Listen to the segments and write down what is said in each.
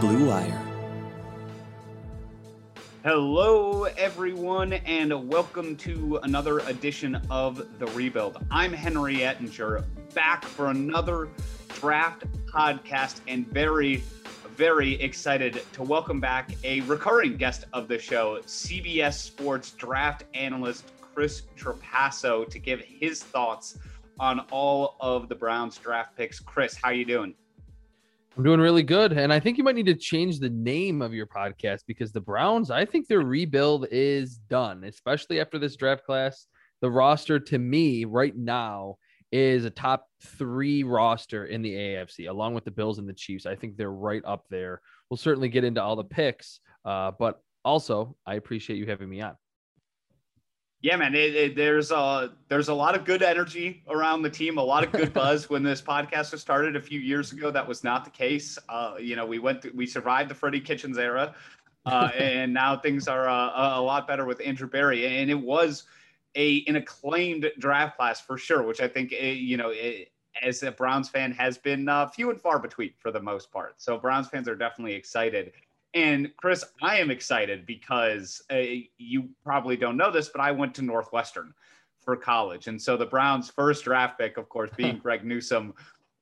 Blue Wire. Hello, everyone, and welcome to another edition of The Rebuild. I'm Henry Ettinger, back for another draft podcast, and very, very excited to welcome back a recurring guest of the show, CBS Sports draft analyst Chris Trapasso, to give his thoughts on all of the Browns draft picks. Chris, how you doing? I'm doing really good. And I think you might need to change the name of your podcast because the Browns, I think their rebuild is done, especially after this draft class. The roster to me right now is a top three roster in the AFC, along with the Bills and the Chiefs. I think they're right up there. We'll certainly get into all the picks, uh, but also I appreciate you having me on. Yeah, man. It, it, there's a there's a lot of good energy around the team, a lot of good buzz. when this podcast was started a few years ago, that was not the case. Uh, you know, we went we survived the Freddie Kitchens era, uh, and now things are uh, a lot better with Andrew Berry. and it was a an acclaimed draft class for sure, which I think eh, you know. It, eh, as a Browns fan, has been uh, few and far between for the most part. So Browns fans are definitely excited. And Chris, I am excited because uh, you probably don't know this, but I went to Northwestern for college. And so the Browns' first draft pick, of course, being Greg Newsome,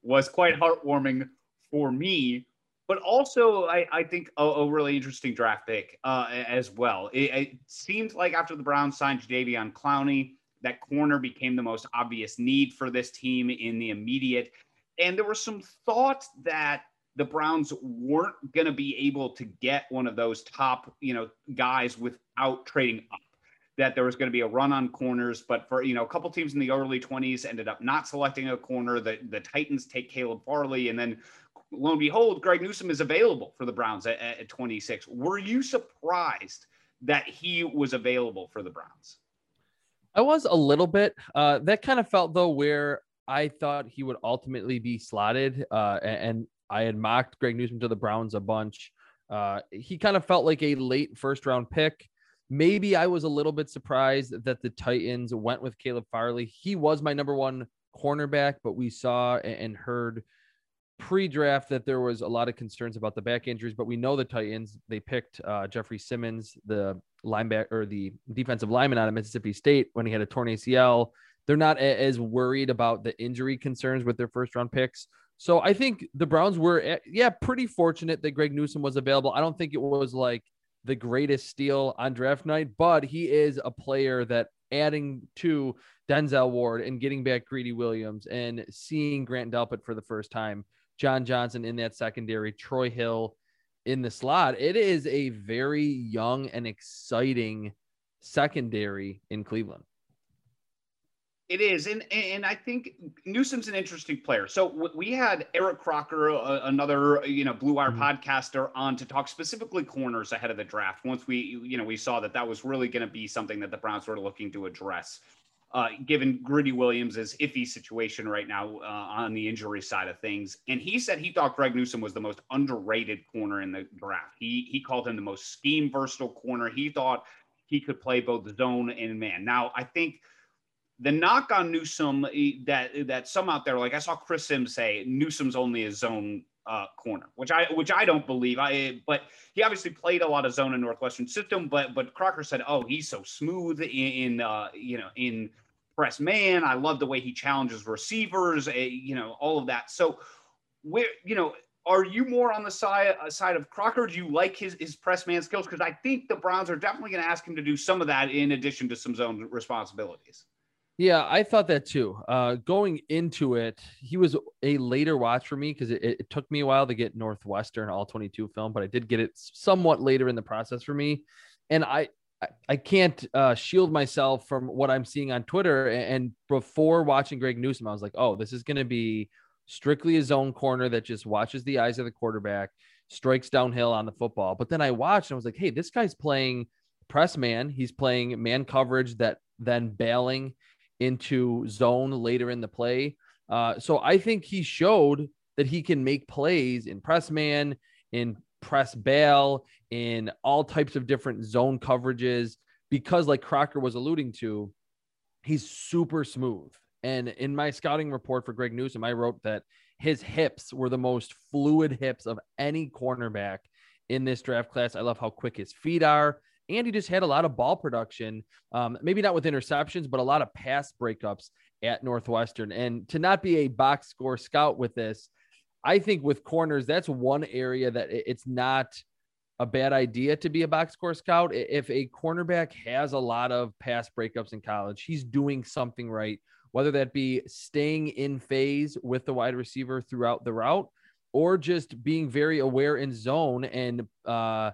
was quite heartwarming for me, but also I, I think a, a, really interesting draft pick uh, as well. It, it seemed like after the Browns signed Jadeveon Clowney, that corner became the most obvious need for this team in the immediate. And there was some thought that the Browns weren't going to be able to get one of those top, you know, guys without trading up. That there was going to be a run on corners, but for you know a couple teams in the early 20s ended up not selecting a corner. The the Titans take Caleb Farley, and then lo and behold, Greg Newsome is available for the Browns at, at 26. Were you surprised that he was available for the Browns? I was a little bit. Uh, that kind of felt though where I thought he would ultimately be slotted, uh, and I had mocked Greg Newsome to the Browns a bunch. Uh, he kind of felt like a late first round pick. Maybe I was a little bit surprised that the Titans went with Caleb Farley. He was my number one cornerback, but we saw and heard pre-draft that there was a lot of concerns about the back injuries. But we know the Titans they picked uh, Jeffrey Simmons, the linebacker or the defensive lineman out of Mississippi State, when he had a torn ACL. They're not as worried about the injury concerns with their first round picks. So I think the Browns were, eh, yeah, pretty fortunate that Greg Newsome was available. I don't think it was like the greatest steal on draft night, but he is a player that adding to Denzel Ward and getting back Greedy Williams and seeing Grant Delpit for the first time, John Johnson in that secondary, Troy Hill in the slot. It is a very young and exciting secondary in Cleveland. It is, and and I think Newsome's an interesting player. So we had Eric Crocker, uh, another you know Blue Wire mm-hmm. podcaster, on to talk specifically corners ahead of the draft. Once we you know we saw that that was really going to be something that the Browns were looking to address, uh, given Greedy Williams' iffy situation right now uh, on the injury side of things. And he said he thought Greg Newsome was the most underrated corner in the draft. He he called him the most scheme versatile corner. He thought he could play both zone and man. Now I think the knock on Newsome eh, that that some out there, like I saw Chris Sims say, Newsome's only a zone uh, corner, which I which I don't believe. I but he obviously played a lot of zone in Northwestern system. But but Crocker said, oh, he's so smooth in, in uh, you know in press man. I love the way he challenges receivers. Uh, you know all of that. So where you know are you more on the side uh, side of Crocker? Do you like his his press man skills? Because I think the Browns are definitely going to ask him to do some of that in addition to some zone responsibilities. Yeah, I thought that too. Uh, going into it, he was a later watch for me because it, it, took me a while to get Northwestern all 22 film, but I did get it somewhat later in the process for me. And I, I can't uh, shield myself from what I'm seeing on Twitter. And before watching Greg Newsome, I was like, oh, this is going to be strictly a zone corner that just watches the eyes of the quarterback, strikes downhill on the football. But then I watched and I was like, hey, this guy's playing press man. He's playing man coverage that then bailing into zone later in the play. Uh, so I think he showed that he can make plays in press man, in press bail, in all types of different zone coverages because, like Crocker was alluding to, he's super smooth. And in my scouting report for Greg Newsome, I wrote that his hips were the most fluid hips of any cornerback in this draft class. I love how quick his feet are. And he just had a lot of ball production, um, maybe not with interceptions, but a lot of pass breakups at Northwestern. And to not be a box score scout with this, I think with corners, that's one area that it's not a bad idea to be a box score scout. If a cornerback has a lot of pass breakups in college, he's doing something right, whether that be staying in phase with the wide receiver throughout the route or just being very aware in zone and uh,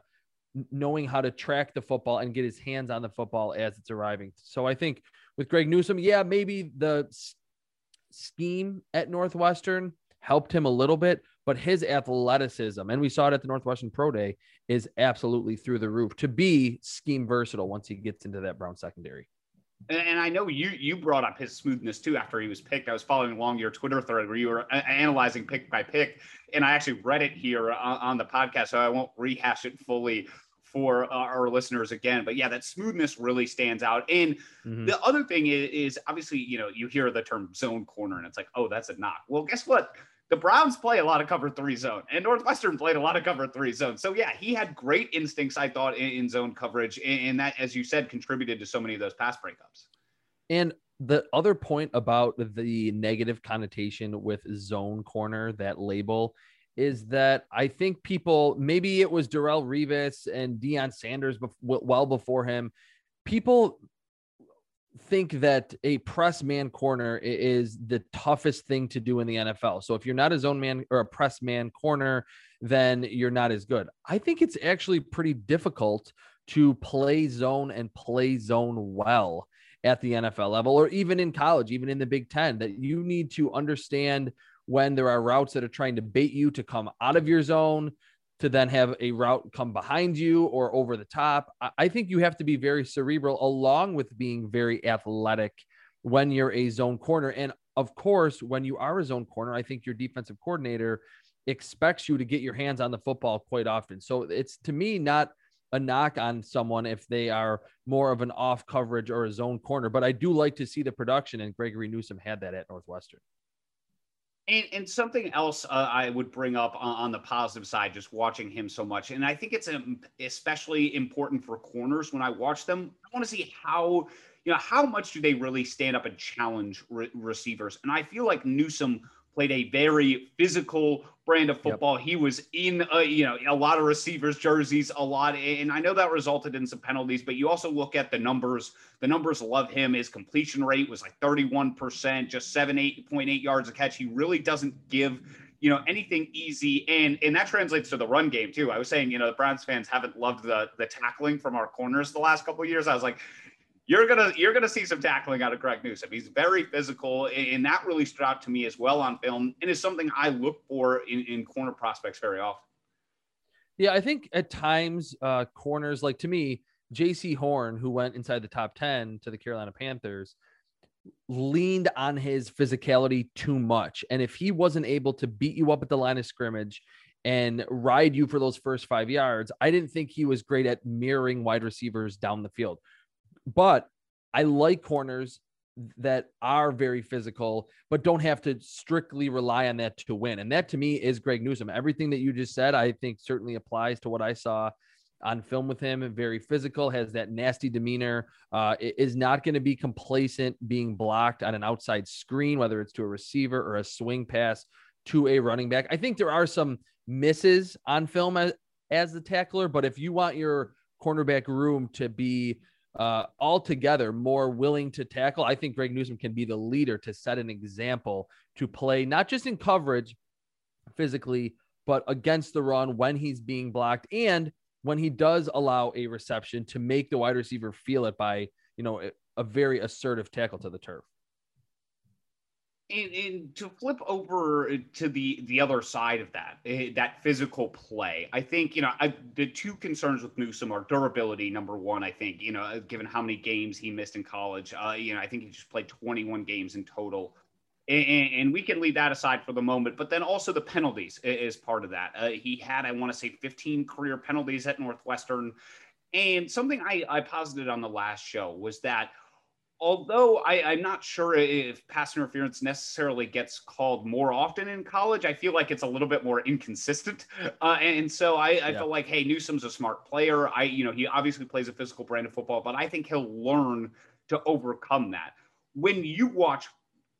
knowing how to track the football and get his hands on the football as it's arriving. So I think with Greg Newsome, yeah, maybe the scheme at Northwestern helped him a little bit, but his athleticism, and we saw it at the Northwestern Pro Day, is absolutely through the roof to be scheme versatile once he gets into that Brown secondary. And, I know you you brought up his smoothness too after he was picked. I was following along your Twitter thread where you were uh, analyzing pick by pick, and I actually read it here on, on the podcast, so I won't rehash it fully for uh, our listeners again. But yeah, that smoothness really stands out. And mm-hmm. the other thing is, is, obviously, you know, you hear the term zone corner and it's like, oh, that's a knock. Well, guess what? The Browns play a lot of cover three zone, and Northwestern played a lot of cover three zone. So yeah, he had great instincts, I thought, in, in zone coverage, and that, as you said, contributed to so many of those pass breakups. And the other point about the negative connotation with zone corner, that label, is that I think people maybe it was Darrelle Revis and Deion Sanders well before him. People think that a press man corner is the toughest thing to do in the NFL. So if you're not a zone man or a press man corner, then you're not as good. I think it's actually pretty difficult to play zone and play zone well at the NFL level or even in college, even in the Big 10 that you need to understand when there are routes that are trying to bait you to come out of your zone to then have a route come behind you or over the top. I think you have to be very cerebral along with being very athletic when you're a zone corner. And of course, when you are a zone corner, I think your defensive coordinator expects you to get your hands on the football quite often. So it's to me not a knock on someone if they are more of an off coverage or a zone corner, but I do like to see the production, and Gregory Newsome had that at Northwestern. And, and, something else uh, I would bring up on, on, the positive side, just watching him so much, and I think it's um, especially important for corners when I watch them. I want to see how, you know, how much do they really stand up and challenge re- receivers? And I feel like Newsome played a very physical brand of football. Yep. He was in, a, you know, a lot of receivers' jerseys, a lot, and I know that resulted in some penalties. But you also look at the numbers. The numbers love him. His completion rate was like 31%, just seven, eight point eight yards a catch. He really doesn't give. You know anything easy, and and that translates to the run game too. I was saying, you know, the Browns fans haven't loved the the tackling from our corners the last couple years. I was like, you're gonna you're gonna see some tackling out of Greg Newsome. He's very physical, and that really stood out to me as well on film, and is something I look for in, in corner prospects very often. Yeah, I think at times uh, corners like to me, Jaycee Horn, who went inside the top ten to the Carolina Panthers, leaned on his physicality too much, and if he wasn't able to beat you up at the line of scrimmage and ride you for those first five yards, I didn't think he was great at mirroring wide receivers down the field but I like corners that are very physical, but don't have to strictly rely on that to win. And that to me is Greg Newsome. Everything that you just said, I think certainly applies to what I saw on film with him. Very physical, has that nasty demeanor, uh, is not going to be complacent being blocked on an outside screen, whether it's to a receiver or a swing pass to a running back. I think there are some misses on film as, as the tackler, but if you want your cornerback room to be uh, altogether more willing to tackle. I think Greg Newsome can be the leader to set an example to play not just in coverage physically, but against the run when he's being blocked and when he does allow a reception to make the wide receiver feel it by, you know, a very assertive tackle to the turf and, and, to flip over to the the other side of that, eh, that physical play, I think you know I, the two concerns with Newsome are durability. Number one, I think you know, given how many games he missed in college, uh, you know, I think he just played 21 games in total, and, and, we can leave that aside for the moment. But then also the penalties is part of that. Uh, he had, I want to say, 15 career penalties at Northwestern, and something I, I posited on the last show was that although I, am not sure if pass interference necessarily gets called more often in college, I feel like it's a little bit more inconsistent. Uh, and, so I, I yeah. feel like, hey, Newsome's a smart player. I, you know, he obviously plays a physical brand of football, but I think he'll learn to overcome that. When you watch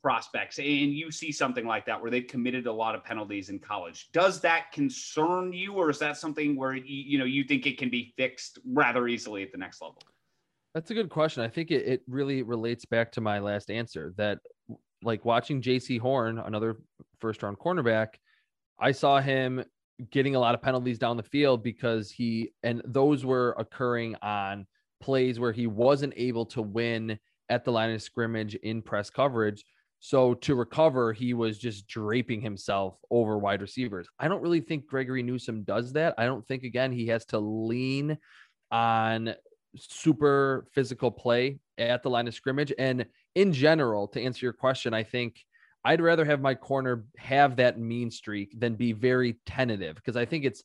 prospects and you see something like that where they've committed a lot of penalties in college, does that concern you, or is that something where you, you know you think it can be fixed rather easily at the next level? That's a good question. I think it, it really relates back to my last answer that like watching Jaycee Horn, another first round cornerback, I saw him getting a lot of penalties down the field because he and those were occurring on plays where he wasn't able to win at the line of scrimmage in press coverage. So to recover, he was just draping himself over wide receivers. I don't really think Gregory Newsome does that. I don't think again he has to lean on super physical play at the line of scrimmage. And in general, to answer your question, I think I'd rather have my corner have that mean streak than be very tentative because I think it's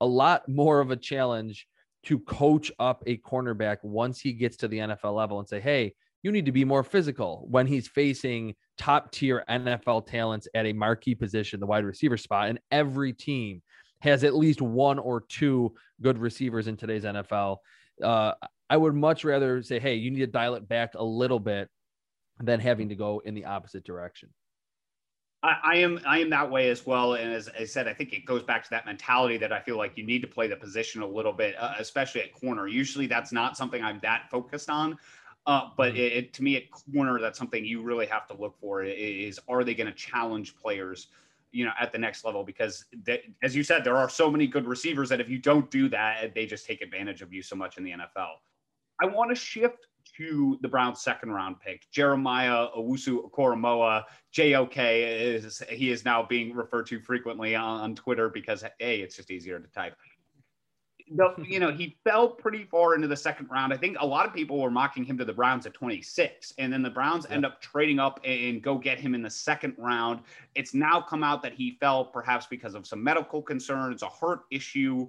a lot more of a challenge to coach up a cornerback once he gets to the NFL level and say, hey, you need to be more physical when he's facing top tier NFL talents at a marquee position, the wide receiver spot. And every team has at least one or two good receivers in today's NFL uh, I would much rather say, hey, you need to dial it back a little bit than having to go in the opposite direction. I, I, am I am that way as well, and as I said, I think it goes back to that mentality that I feel like you need to play the position a little bit, uh, especially at corner. Usually, that's not something I'm that focused on, uh, but mm-hmm. it, it, to me at corner, that's something you really have to look for. Is are they going to challenge players? You know, at the next level because they, as you said, there are so many good receivers that if you don't do that, they just take advantage of you so much in the NFL. I want to shift to the Browns' second round pick, Jeremiah Owusu Koramoah. JOK is he is now being referred to frequently on, on Twitter because hey, it's just easier to type the, you know, he fell pretty far into the second round. I think a lot of people were mocking him to the Browns at 26, and then the Browns yeah. end up trading up and go get him in the second round. It's now come out that he fell perhaps because of some medical concerns, a heart issue.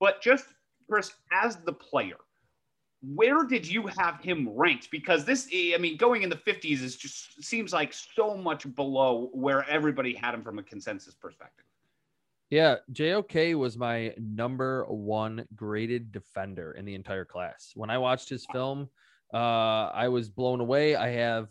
But just, Chris, as the player, where did you have him ranked? Because this, I mean, going in the 50s is just seems like so much below where everybody had him from a consensus perspective. Yeah, JOK was my number one graded defender in the entire class. When I watched his film, uh, I was blown away. I have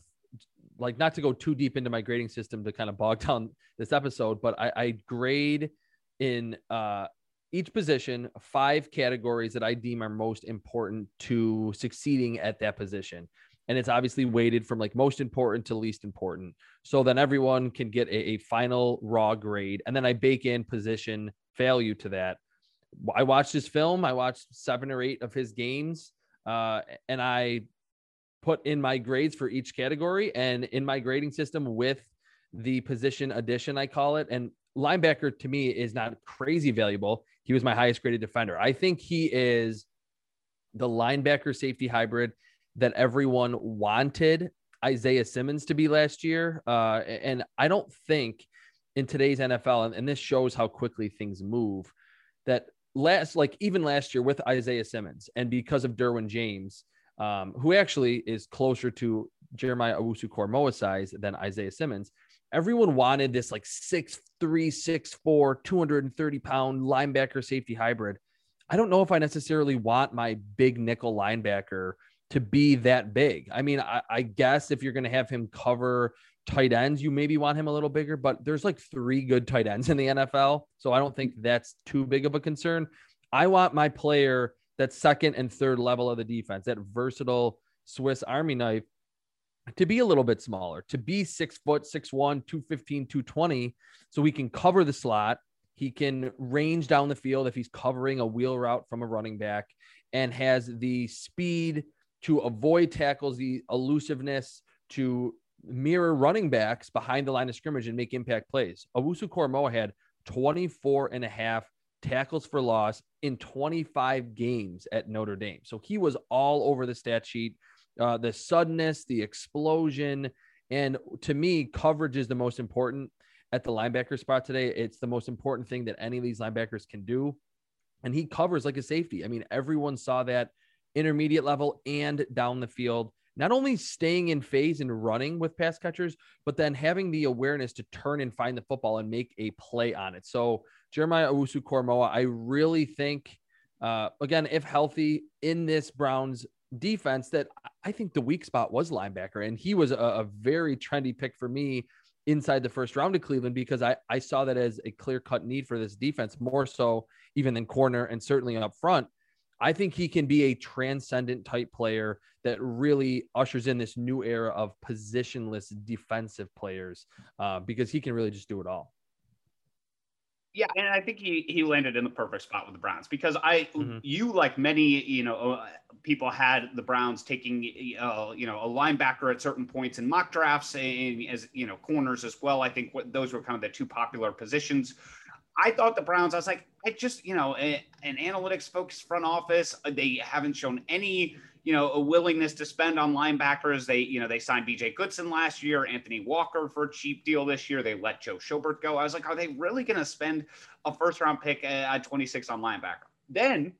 like not to go too deep into my grading system to kind of bog down this episode, but I, I grade in uh, each position five categories that I deem are most important to succeeding at that position and it's obviously weighted from like most important to least important. So then everyone can get a, a, final raw grade, and then I bake in position value to that. I watched his film. I watched seven or eight of his games, uh, and I put in my grades for each category and in my grading system with the position addition, I call it. And linebacker to me is not crazy valuable. He was my highest graded defender. I think he is the linebacker safety hybrid that everyone wanted Isaiah Simmons to be last year. Uh, and I don't think in today's NFL, and, and this shows how quickly things move, that last, like even last year with Isaiah Simmons, and because of Derwin James, um, who actually is closer to Jeremiah Owusu Koramoah size than Isaiah Simmons, everyone wanted this like six three, six four, 230 pound linebacker safety hybrid. I don't know if I necessarily want my big nickel linebacker to be that big. I mean, I, I guess if you're going to have him cover tight ends, you maybe want him a little bigger, but there's like three good tight ends in the NFL. So I don't think that's too big of a concern. I want my player that second and third level of the defense, that versatile Swiss Army knife, to be a little bit smaller, to be six foot, six one, 215, 220, so we can cover the slot. He can range down the field if he's covering a wheel route from a running back and has the speed to avoid tackles, the elusiveness to mirror running backs behind the line of scrimmage and make impact plays. Owusu Koramoah had 24 and a half tackles for loss in 25 games at Notre Dame. So he was all over the stat sheet. Uh, the suddenness, the explosion, and to me, coverage is the most important at the linebacker spot today. It's the most important thing that any of these linebackers can do. And he covers like a safety. I mean, everyone saw that intermediate level and down the field. not only staying in phase and running with pass catchers, but then having the awareness to turn and find the football and make a play on it. So Jeremiah Owusu Koramoah, I really think, uh, again, if healthy in this Browns defense, that I think the weak spot was linebacker, and he was a, a very trendy pick for me inside the first round of Cleveland because I, I saw that as a clear cut need for this defense, more so even than corner and certainly up front. I think he can be a transcendent type player that really ushers in this new era of positionless defensive players uh, because he can really just do it all. Yeah, and I think he he landed in the perfect spot with the Browns because I mm-hmm. you like many you know uh, people had the Browns taking uh, you know a linebacker at certain points in mock drafts and as you know corners as well. I think what, those were kind of the two popular positions. I thought the Browns. I was like, I just you know a, an analytics focused front office. Uh, they haven't shown any you know, a willingness to spend on linebackers. They, you know, they signed BJ Goodson last year, Anthony Walker for a cheap deal this year. They let Joe Schobert go. I was like, are they really going to spend a first round pick at 26 on linebacker? Then,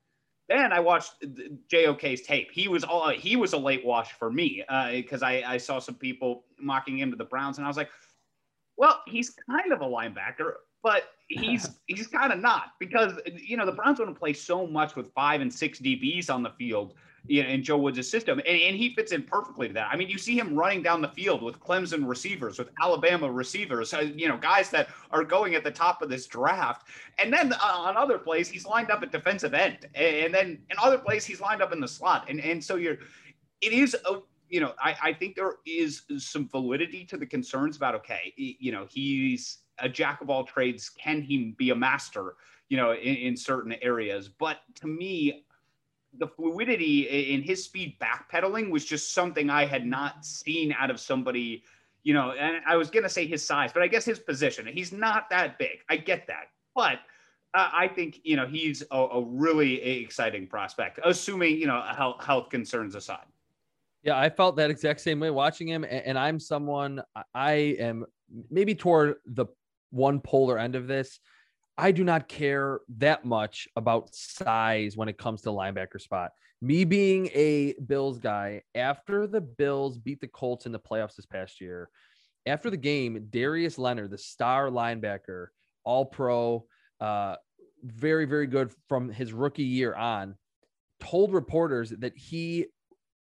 then I watched JOK's tape. He was all he was a late wash for me because uh, I, I saw some people mocking him to the Browns, and I was like, well, he's kind of a linebacker, but he's he's kind of not because you know the Browns want to play so much with five and six DBs on the field you know, in Joe Woods' system. And, and he fits in perfectly to that. I mean, you see him running down the field with Clemson receivers, with Alabama receivers, uh, you know, guys that are going at the top of this draft. And then uh, on other plays, he's lined up at defensive end. And, and then in other plays, he's lined up in the slot. And, and so you're, it is a, you know, I, I think there is some validity to the concerns about, okay, you know, he's a jack of all trades. Can he be a master, you know, in, in certain areas? But to me, the fluidity in his speed backpedaling was just something I had not seen out of somebody, you know, and I was going to say his size, but I guess his position. He's not that big. I get that. But uh, I think, you know, he's a, a, really exciting prospect, assuming, you know, health, health concerns aside. Yeah, I felt that exact same way watching him. And I'm someone, I am maybe toward the one polar end of this. I do not care that much about size when it comes to linebacker spot. Me being a Bills guy, after the Bills beat the Colts in the playoffs this past year, after the game, Darius Leonard, the star linebacker, all pro, uh, very, very good from his rookie year on, told reporters that he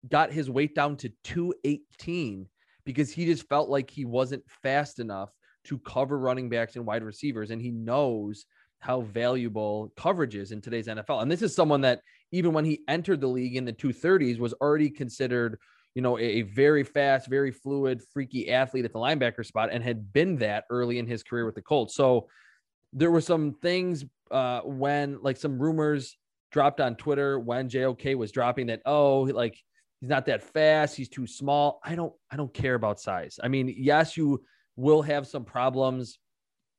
got his weight down to 218 because he just felt like he wasn't fast enough to cover running backs and wide receivers. And he knows how valuable coverage is in today's NFL. And this is someone that even when he entered the league in the 230s was already considered, you know, a, very fast, very fluid, freaky athlete at the linebacker spot and had been that early in his career with the Colts. So there were some things uh, when like some rumors dropped on Twitter when JOK was dropping that, oh, like he's not that fast, he's too small. I don't I don't care about size. I mean, yes, you will have some problems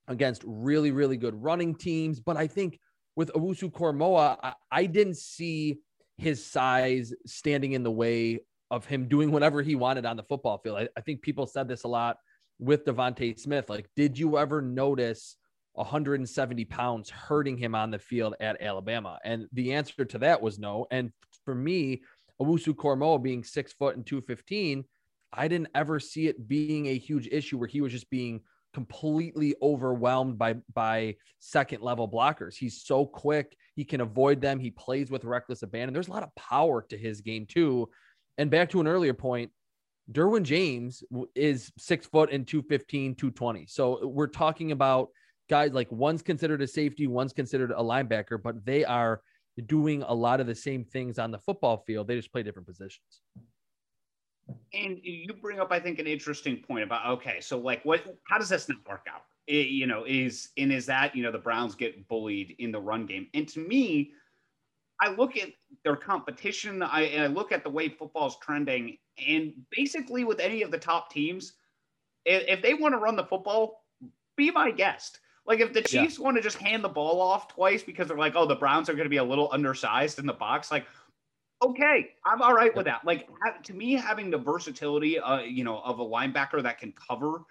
against really, really good running teams. But I think with Owusu Koramoah, I, I didn't see his size standing in the way of him doing whatever he wanted on the football field. I, I think people said this a lot with DeVonta Smith. Like, did you ever notice 170 pounds hurting him on the field at Alabama? And the answer to that was no. And for me, Owusu Koramoah being six foot and 215, I didn't ever see it being a huge issue where he was just being completely overwhelmed by by second level blockers. He's so quick, he can avoid them. He plays with reckless abandon. There's a lot of power to his game too. And back to an earlier point, Derwin James is six foot and 215, 220. So we're talking about guys like one's considered a safety, one's considered a linebacker, but they are doing a lot of the same things on the football field. They just play different positions. And you bring up, I think, an interesting point about okay, so like, what? How does this not work out? It, you know, is and is that you know the Browns get bullied in the run game? And to me, I look at their competition. I and I look at the way football's trending, and basically with any of the top teams, if, if they want to run the football, be my guest. Like if the Chiefs yeah. want to just hand the ball off twice because they're like, oh, the Browns are going to be a little undersized in the box, like okay, I'm all right with that. Like to me, having the versatility, uh, you know, of a linebacker that can cover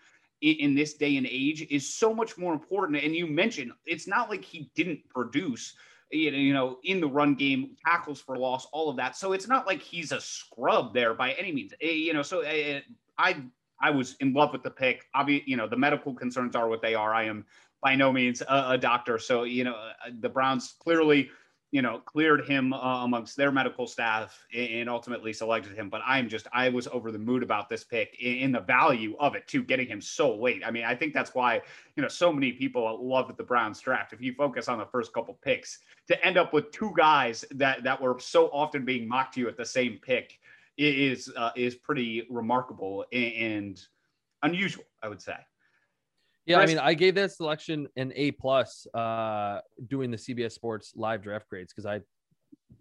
in, in, this day and age is so much more important. And you mentioned it's not like he didn't produce you know, in the run game, tackles for loss, all of that. So it's not like he's a scrub there by any means. Eh, you know, so eh, I I was in love with the pick. Obviously, you know, the medical concerns are what they are. I am by no means a, a doctor, so you know, uh, the Browns clearly you know, cleared him uh, amongst their medical staff and ultimately selected him. But I'm just, I was over the mood about this pick in, the value of it too, getting him so late. I mean, I think that's why, you know, so many people loved the Browns draft. If you focus on the first couple picks, to end up with two guys that that were so often being mocked to you at the same pick is uh, is pretty remarkable and unusual, I would say. Yeah, I mean, I gave that selection an A plus uh, doing the CBS Sports live draft grades because I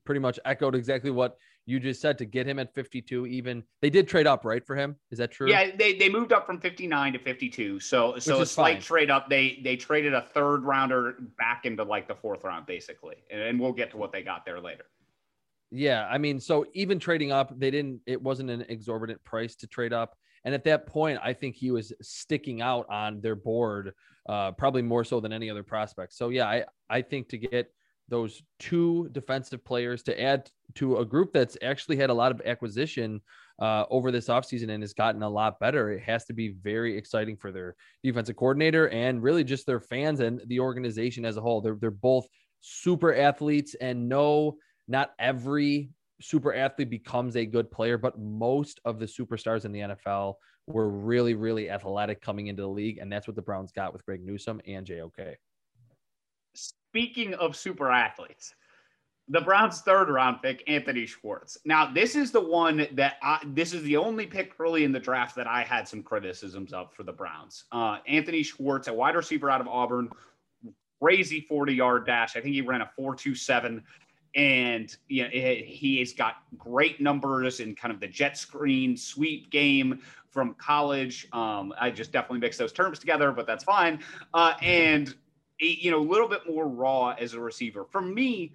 pretty much echoed exactly what you just said to get him at 52. Even they did trade up, right, for him? Is that true? Yeah, they, they moved up from 59 to 52. So so a slight fine. trade up. They they traded a third rounder back into like the fourth round, basically, and, and we'll get to what they got there later. Yeah, I mean, so even trading up, they didn't. It wasn't an exorbitant price to trade up. And at that point, I think he was sticking out on their board, uh, probably more so than any other prospect. So yeah, I I think to get those two defensive players to add to a group that's actually had a lot of acquisition uh, over this offseason and has gotten a lot better. It has to be very exciting for their defensive coordinator and really just their fans and the organization as a whole. They're, they're both super athletes and no, not every super athlete becomes a good player, but most of the superstars in the NFL were really, really athletic coming into the league. And that's what the Browns got with Greg Newsome and JOK. Speaking of super athletes, the Browns' third round pick, Anthony Schwartz. Now, this is the one that I, this is the only pick early in the draft that I had some criticisms of for the Browns. Uh, Anthony Schwartz, a wide receiver out of Auburn, crazy 40 yard dash. I think he ran a 4.27 and you know, he has got great numbers in kind of the jet screen sweep game from college. Um, I just definitely mix those terms together, but that's fine. Uh, and you know, a little bit more raw as a receiver. For me,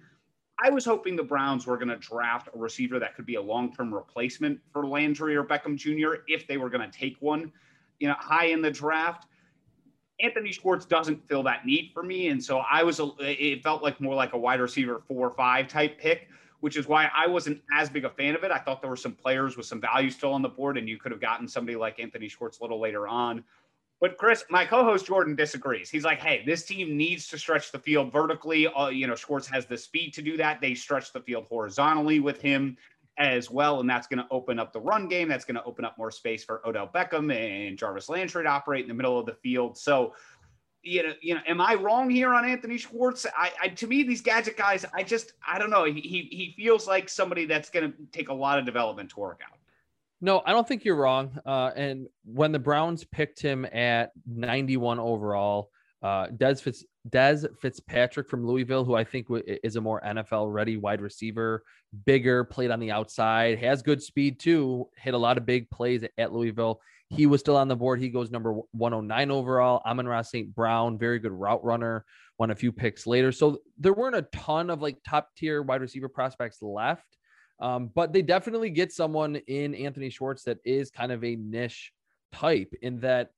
I was hoping the Browns were going to draft a receiver that could be a long-term replacement for Landry or Beckham Jr. if they were going to take one, you know, high in the draft. Anthony Schwartz doesn't fill that need for me. And so I was, a, it felt like more like a wide receiver four or five type pick, which is why I wasn't as big a fan of it. I thought there were some players with some value still on the board, and you could have gotten somebody like Anthony Schwartz a little later on. But Chris, my co-host Jordan disagrees. He's like, "Hey, this team needs to stretch the field vertically. Uh, you know, Schwartz has the speed to do that. They stretch the field horizontally with him as well, and that's going to open up the run game. That's going to open up more space for Odell Beckham and Jarvis Landry to operate in the middle of the field. So, you know, you know, am I wrong here on Anthony Schwartz? I, I to me, these gadget guys, I just, I don't know. He he, feels like somebody that's going to take a lot of development to work out. No, I don't think you're wrong. Uh, and when the Browns picked him at 91 overall, uh, Dez Fitz Dez Fitzpatrick from Louisville, who I think is a more NFL ready wide receiver, bigger, played on the outside, has good speed too, hit a lot of big plays at Louisville. He was still on the board. He goes number 109 overall. Amon-Ra St. Brown, very good route runner, won a few picks later. So there weren't a ton of like top tier wide receiver prospects left. Um, but they definitely get someone in Anthony Schwartz that is kind of a niche type in that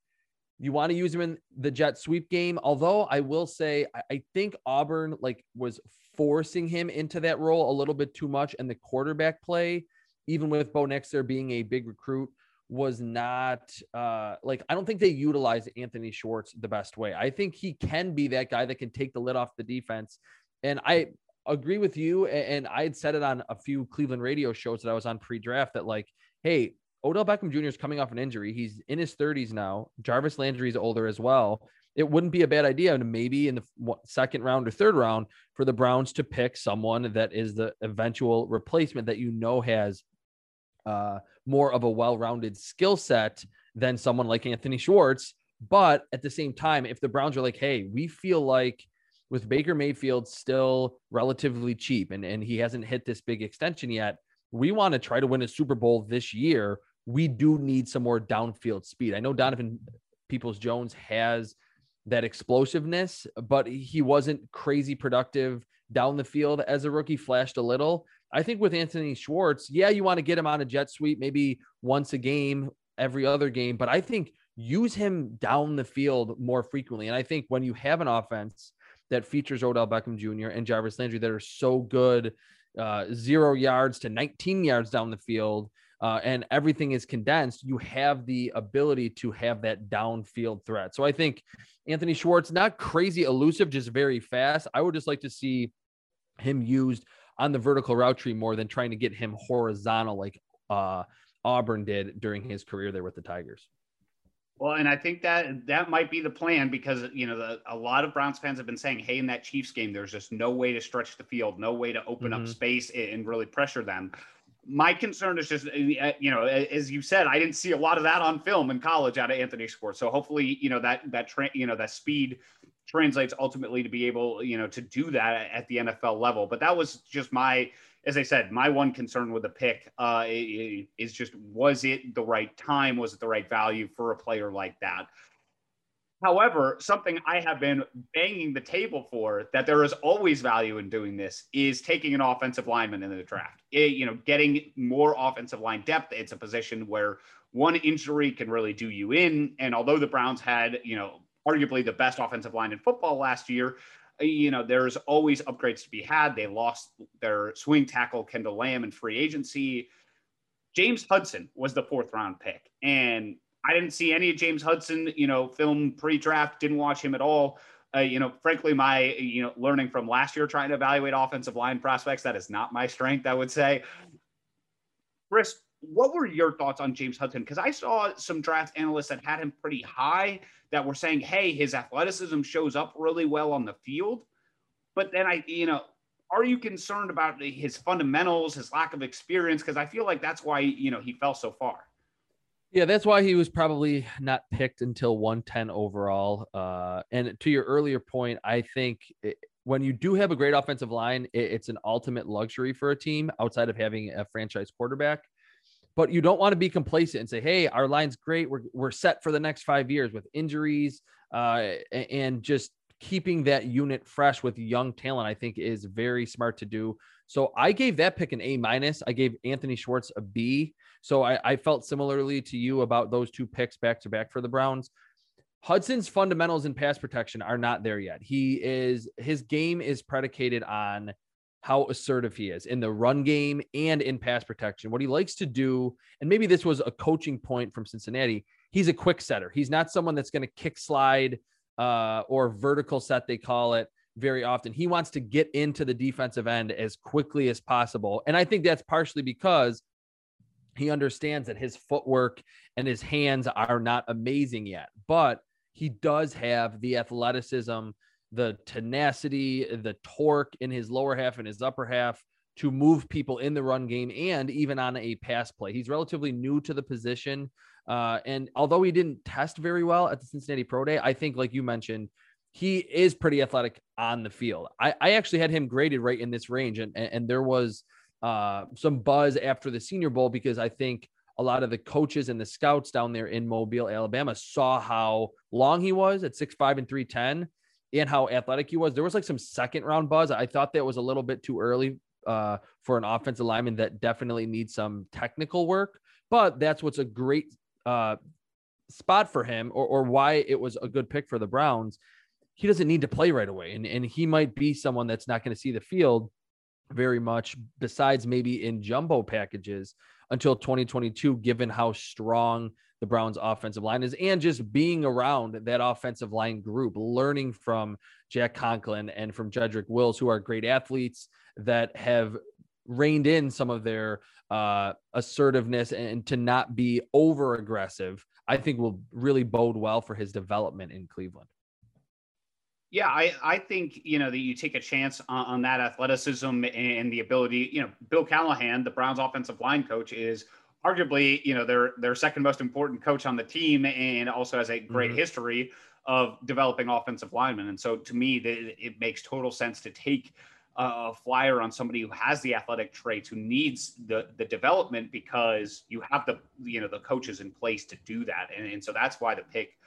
you want to use him in the jet sweep game. Although I will say, I, think Auburn like was forcing him into that role a little bit too much. And the quarterback play, even with Bo Nix there being a big recruit, was not uh like I don't think they utilize Anthony Schwartz the best way. I think he can be that guy that can take the lid off the defense. And I agree with you. And I had said it on a few Cleveland radio shows that I was on pre-draft that like, hey, Odell Beckham Jr. is coming off an injury. He's in his 30s now. Jarvis Landry is older as well. It wouldn't be a bad idea to maybe in the second round or third round for the Browns to pick someone that is the eventual replacement that you know has uh, more of a well-rounded skill set than someone like Anthony Schwartz. But at the same time, if the Browns are like, hey, we feel like with Baker Mayfield still relatively cheap and, and he hasn't hit this big extension yet, we want to try to win a Super Bowl this year. We do need some more downfield speed. I know Donovan Peoples Jones has that explosiveness, but he wasn't crazy productive down the field as a rookie, flashed a little. I think with Anthony Schwartz, yeah, you want to get him on a jet sweep maybe once a game, every other game, but I think use him down the field more frequently. And I think when you have an offense that features Odell Beckham Jr. and Jarvis Landry that are so good, uh, zero yards to 19 yards down the field, uh, and everything is condensed, you have the ability to have that downfield threat. So I think Anthony Schwartz, not crazy elusive, just very fast. I would just like to see him used on the vertical route tree more than trying to get him horizontal like uh, Auburn did during his career there with the Tigers. Well, and I think that that might be the plan because you know the, a lot of Browns fans have been saying, "Hey, in that Chiefs game, there's just no way to stretch the field, no way to open mm-hmm. up space and really pressure them." My concern is just, uh, you know, as you said, I didn't see a lot of that on film in college out of Anthony Schwartz. So hopefully, you know, that that tra- you know that speed translates ultimately to be able, you know, to do that at the NFL level. But that was just my as I said, my one concern with the pick uh, is just was it the right time? Was it the right value for a player like that? However, something I have been banging the table for that there is always value in doing this is taking an offensive lineman in the draft. It, you know, getting more offensive line depth. It's a position where one injury can really do you in. And although the Browns had, you know, arguably the best offensive line in football last year, eh, you know, there's always upgrades to be had. They lost their swing tackle, Kendall Lamp in free agency. James Hudson was the fourth round pick. And I didn't see any of James Hudson, you know, film pre draft, didn't watch him at all. Uh, you know, frankly, my, you know, learning from last year trying to evaluate offensive line prospects, that is not my strength, I would say. Chris, what were your thoughts on James Hudson? Because I saw some draft analysts that had him pretty high that were saying, hey, his athleticism shows up really well on the field. But then I, you know, are you concerned about his fundamentals, his lack of experience? Because I feel like that's why, you know, he fell so far. Yeah, that's why he was probably not picked until 110 overall. Uh, and to your earlier point, I think it, when you do have a great offensive line, it, it's an ultimate luxury for a team outside of having a franchise quarterback but you don't want to be complacent and say, "Hey, our line's great. We're we're set for the next five years with injuries uh, and just keeping that unit fresh with young talent." I think is very smart to do. So I gave that pick an A minus. I gave Anthony Schwartz a B. So I, I felt similarly to you about those two picks back to back for the Browns. Hudson's fundamentals in pass protection are not there yet. He is his game is predicated on how assertive he is in the run game and in pass protection. What he likes to do, and maybe this was a coaching point from Cincinnati, he's a quick setter. He's not someone that's going to kick slide uh, or vertical set, they call it very often. He wants to get into the defensive end as quickly as possible. And I think that's partially because he understands that his footwork and his hands are not amazing yet, but he does have the athleticism the tenacity, the torque in his lower half and his upper half to move people in the run game and even on a pass play. He's relatively new to the position. Uh, and although he didn't test very well at the Cincinnati Pro Day, I think, like you mentioned, he is pretty athletic on the field. I, I actually had him graded right in this range, and, and there was uh, some buzz after the Senior Bowl because I think a lot of the coaches and the scouts down there in Mobile, Alabama, saw how long he was at six five and 310 and how athletic he was. There was like some second round buzz. I thought that was a little bit too early uh, for an offensive lineman that definitely needs some technical work. But that's what's a great uh, spot for him, or, or why it was a good pick for the Browns. He doesn't need to play right away, and and he might be someone that's not going to see the field very much. Besides, maybe in jumbo packages until 2022, given how strong the Browns offensive line is and just being around that offensive line group, learning from Jack Conklin and from Jedrick Wills, who are great athletes that have reined in some of their uh, assertiveness and to not be over aggressive, I think will really bode well for his development in Cleveland. Yeah, I, I think, you know, that you take a chance on, on that athleticism and the ability, you know, Bill Callahan, the Browns offensive line coach, is arguably, you know, their their second most important coach on the team, and also has a great mm-hmm. history of developing offensive linemen. And so, to me, the, it makes total sense to take a flyer on somebody who has the athletic traits, who needs the the development because you have the you know the coaches in place to do that. And, and so that's why the pick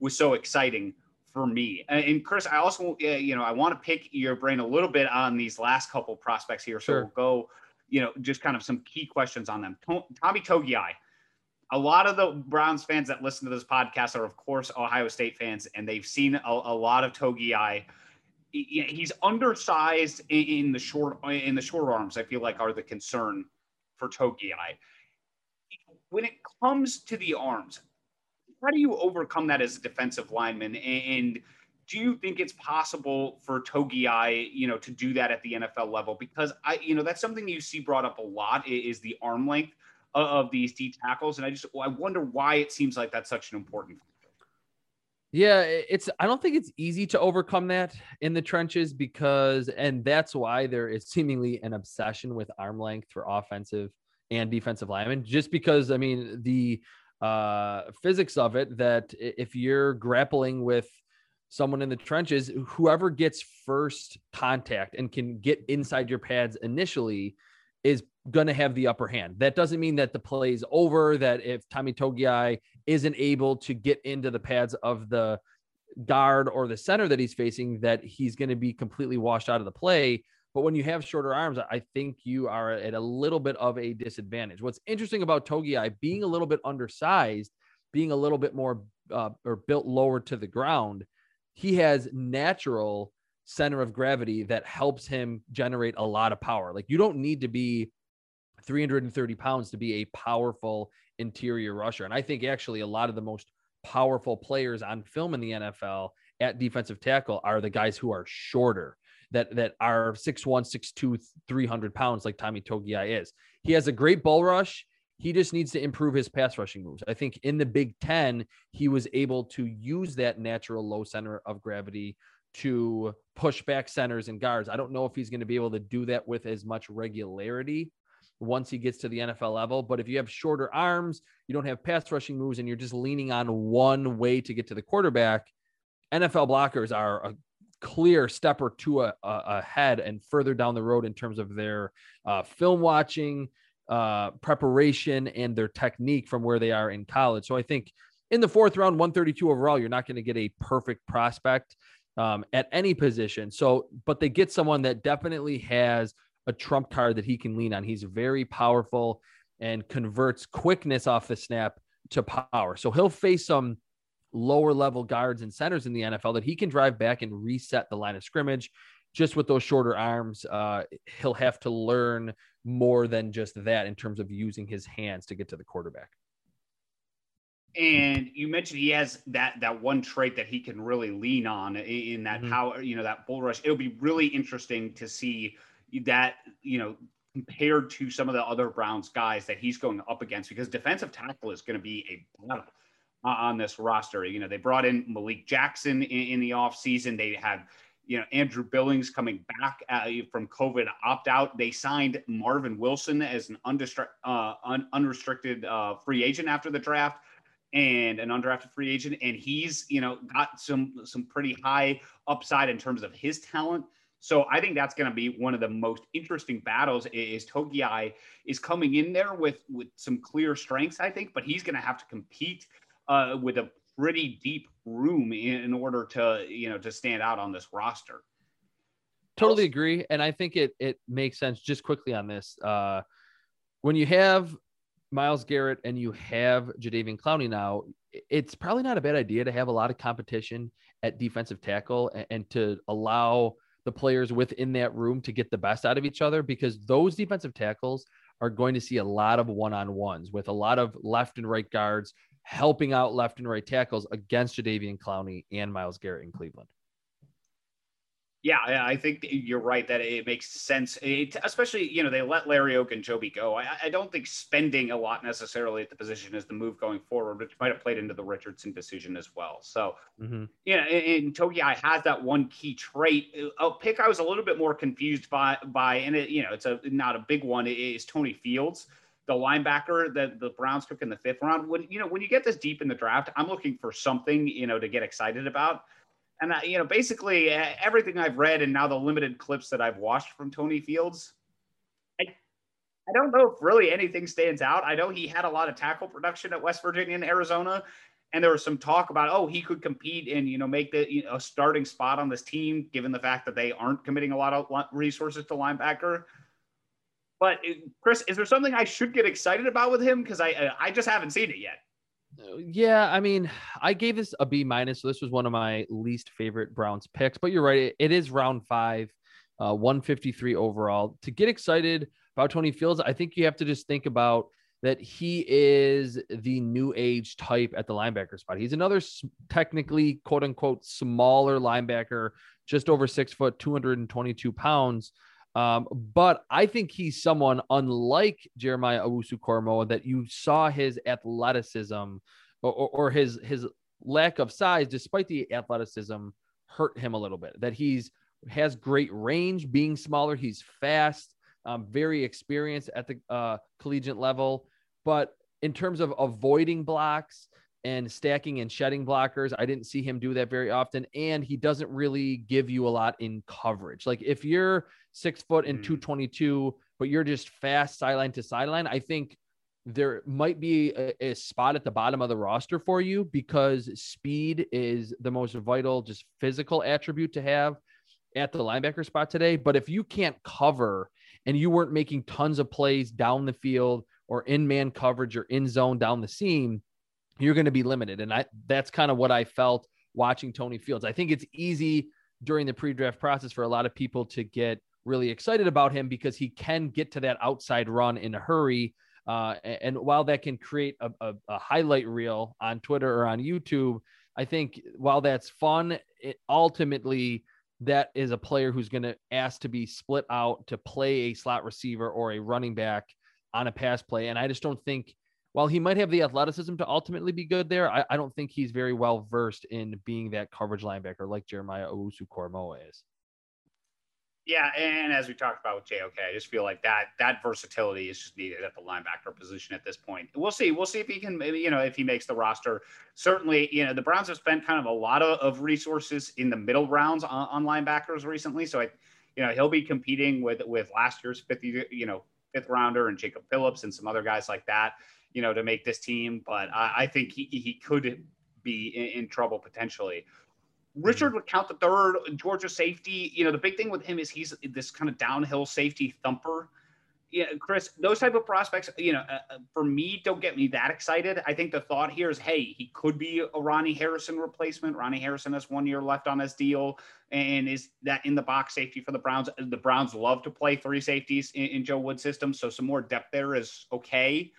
was so exciting for me. And Chris, I also you know I want to pick your brain a little bit on these last couple prospects here. So sure. we'll go you know, just kind of some key questions on them. Tommy Togiai. A lot of the Browns fans that listen to this podcast are, of course, Ohio State fans, and they've seen a, a lot of Togiai he's undersized in the short in the short arms. I feel like are the concern for Togiai. When it comes to the arms, how do you overcome that as a defensive lineman? And do you think it's possible for Togiai, you know, to do that at the NFL level? Because I, you know, that's something you see brought up a lot is the arm length of these D tackles, and I just I wonder why it seems like that's such an important yeah, it's I don't think it's easy to overcome that in the trenches because and that's why there is seemingly an obsession with arm length for offensive and defensive linemen just because I mean the uh physics of it that if you're grappling with someone in the trenches whoever gets first contact and can get inside your pads initially is going to have the upper hand. That doesn't mean that the play is over, that if Tommy Togiai isn't able to get into the pads of the guard or the center that he's facing, that he's going to be completely washed out of the play. But when you have shorter arms, I think you are at a little bit of a disadvantage. What's interesting about Togiai being a little bit undersized, being a little bit more uh, or built lower to the ground, he has natural center of gravity that helps him generate a lot of power. Like you don't need to be 330 pounds to be a powerful interior rusher. And I think actually a lot of the most powerful players on film in the NFL at defensive tackle are the guys who are shorter that that are 6'1, 6'2, 300 pounds like Tommy Togiai is. He has a great bull rush. He just needs to improve his pass rushing moves. I think in the Big Ten, he was able to use that natural low center of gravity to push back centers and guards. I don't know if he's going to be able to do that with as much regularity once he gets to the NFL level. But if you have shorter arms, you don't have pass rushing moves, and you're just leaning on one way to get to the quarterback, NFL blockers are a clear step or two a, a, ahead and further down the road in terms of their uh, film watching, uh, preparation, and their technique from where they are in college. So I think in the fourth round, 132 overall, you're not going to get a perfect prospect um, at any position. So, but they get someone that definitely has a trump card that he can lean on. He's very powerful and converts quickness off the snap to power. So he'll face some lower level guards and centers in the NFL that he can drive back and reset the line of scrimmage. Just with those shorter arms, uh, he'll have to learn more than just that in terms of using his hands to get to the quarterback. And you mentioned he has that that one trait that he can really lean on in that mm-hmm. power, you know, that bull rush. It'll be really interesting to see that you know compared to some of the other Browns guys that he's going up against because defensive tackle is going to be a battle on this roster. You know, they brought in Malik Jackson in, in the offseason. They had, you know, Andrew Billings coming back uh, from COVID opt out. They signed Marvin Wilson as an uh, un- unrestricted uh, free agent after the draft and an undrafted free agent. And he's, you know, got some some pretty high upside in terms of his talent. So I think that's going to be one of the most interesting battles. Is Togiai is coming in there with with some clear strengths, I think, but he's going to have to compete uh, with a pretty deep room in, in, order to you know to stand out on this roster. Totally agree, and I think it it makes sense. Just quickly on this, uh, when you have Myles Garrett and you have Jadeveon Clowney now, it's probably not a bad idea to have a lot of competition at defensive tackle and, and to allow the players within that room to get the best out of each other because those defensive tackles are going to see a lot of one-on-ones with a lot of left and right guards helping out left and right tackles against Jadeveon Clowney and Myles Garrett in Cleveland. Yeah, I think you're right that it makes sense, it, especially you know they let Larry Ogunjobi go. I, I, don't think spending a lot necessarily at the position is the move going forward, which might have played into the Richardson decision as well. So, mm-hmm. yeah, and, and Togiai has that one key trait. A pick I was a little bit more confused by by, and it you know it's a not a big one. It is Tony Fields, the linebacker that the Browns took in the fifth round. When you know when you get this deep in the draft, I'm looking for something you know to get excited about and I, you know, basically everything I've read and now the limited clips that I've watched from Tony Fields, I, I don't know if really anything stands out. I know he had a lot of tackle production at West Virginia and Arizona, and there was some talk about oh he could compete and you know make the you know, a starting spot on this team given the fact that they aren't committing a lot of resources to linebacker. But Chris, is there something I should get excited about with him? Because I I just haven't seen it yet. Yeah, I mean, I gave this a B minus. So this was one of my least favorite Browns picks. But you're right; it, it is round five, uh, 153 overall. To get excited about Tony Fields, I think you have to just think about that he is the new age type at the linebacker spot. He's another technically quote unquote smaller linebacker, just over six foot, 222 pounds. Um, but I think he's someone unlike Jeremiah Owusu that you saw his athleticism or, or, or his his lack of size, despite the athleticism, hurt him a little bit. That he's has great range, being smaller. He's fast, um, very experienced at the uh, collegiate level. But in terms of avoiding blocks and stacking and shedding blockers, I didn't see him do that very often. And he doesn't really give you a lot in coverage. Like if you're six foot and mm. 222, but you're just fast sideline to sideline, I think there might be a, a, spot at the bottom of the roster for you because speed is the most vital, just physical attribute to have at the linebacker spot today. But if you can't cover and you weren't making tons of plays down the field or in man coverage or in zone down the seam, you're going to be limited. And I that's kind of what I felt watching Tony Fields. I think it's easy during the pre-draft process for a lot of people to get really excited about him because he can get to that outside run in a hurry. Uh, and while that can create a, a, a, highlight reel on Twitter or on YouTube, I think while that's fun, it ultimately that is a player who's going to ask to be split out to play a slot receiver or a running back on a pass play. And I just don't think, while he might have the athleticism to ultimately be good there, I, I don't think he's very well versed in being that coverage linebacker like Jeremiah Owusu Koramoah is. Yeah, and as we talked about with JOK, I just feel like that that versatility is just needed at the linebacker position at this point. We'll see. We'll see if he can, maybe you know, if he makes the roster. Certainly, you know, the Browns have spent kind of a lot of, of resources in the middle rounds on, on linebackers recently. So I, you know, he'll be competing with with last year's fifth, you know, fifth rounder and Jacob Phillips and some other guys like that, you know, to make this team. But I, I think he he could be in, in trouble potentially. Richard LeCounte the third, Georgia safety. You know, the big thing with him is he's this kind of downhill safety thumper. Yeah, Chris, those type of prospects, you know, uh, uh, for me, don't get me that excited. I think the thought here is, hey, he could be a Ronnie Harrison replacement. Ronnie Harrison has one year left on his deal, and is that in the box safety for the Browns? The Browns love to play three safeties in, in Joe Woods' system, so some more depth there is okay.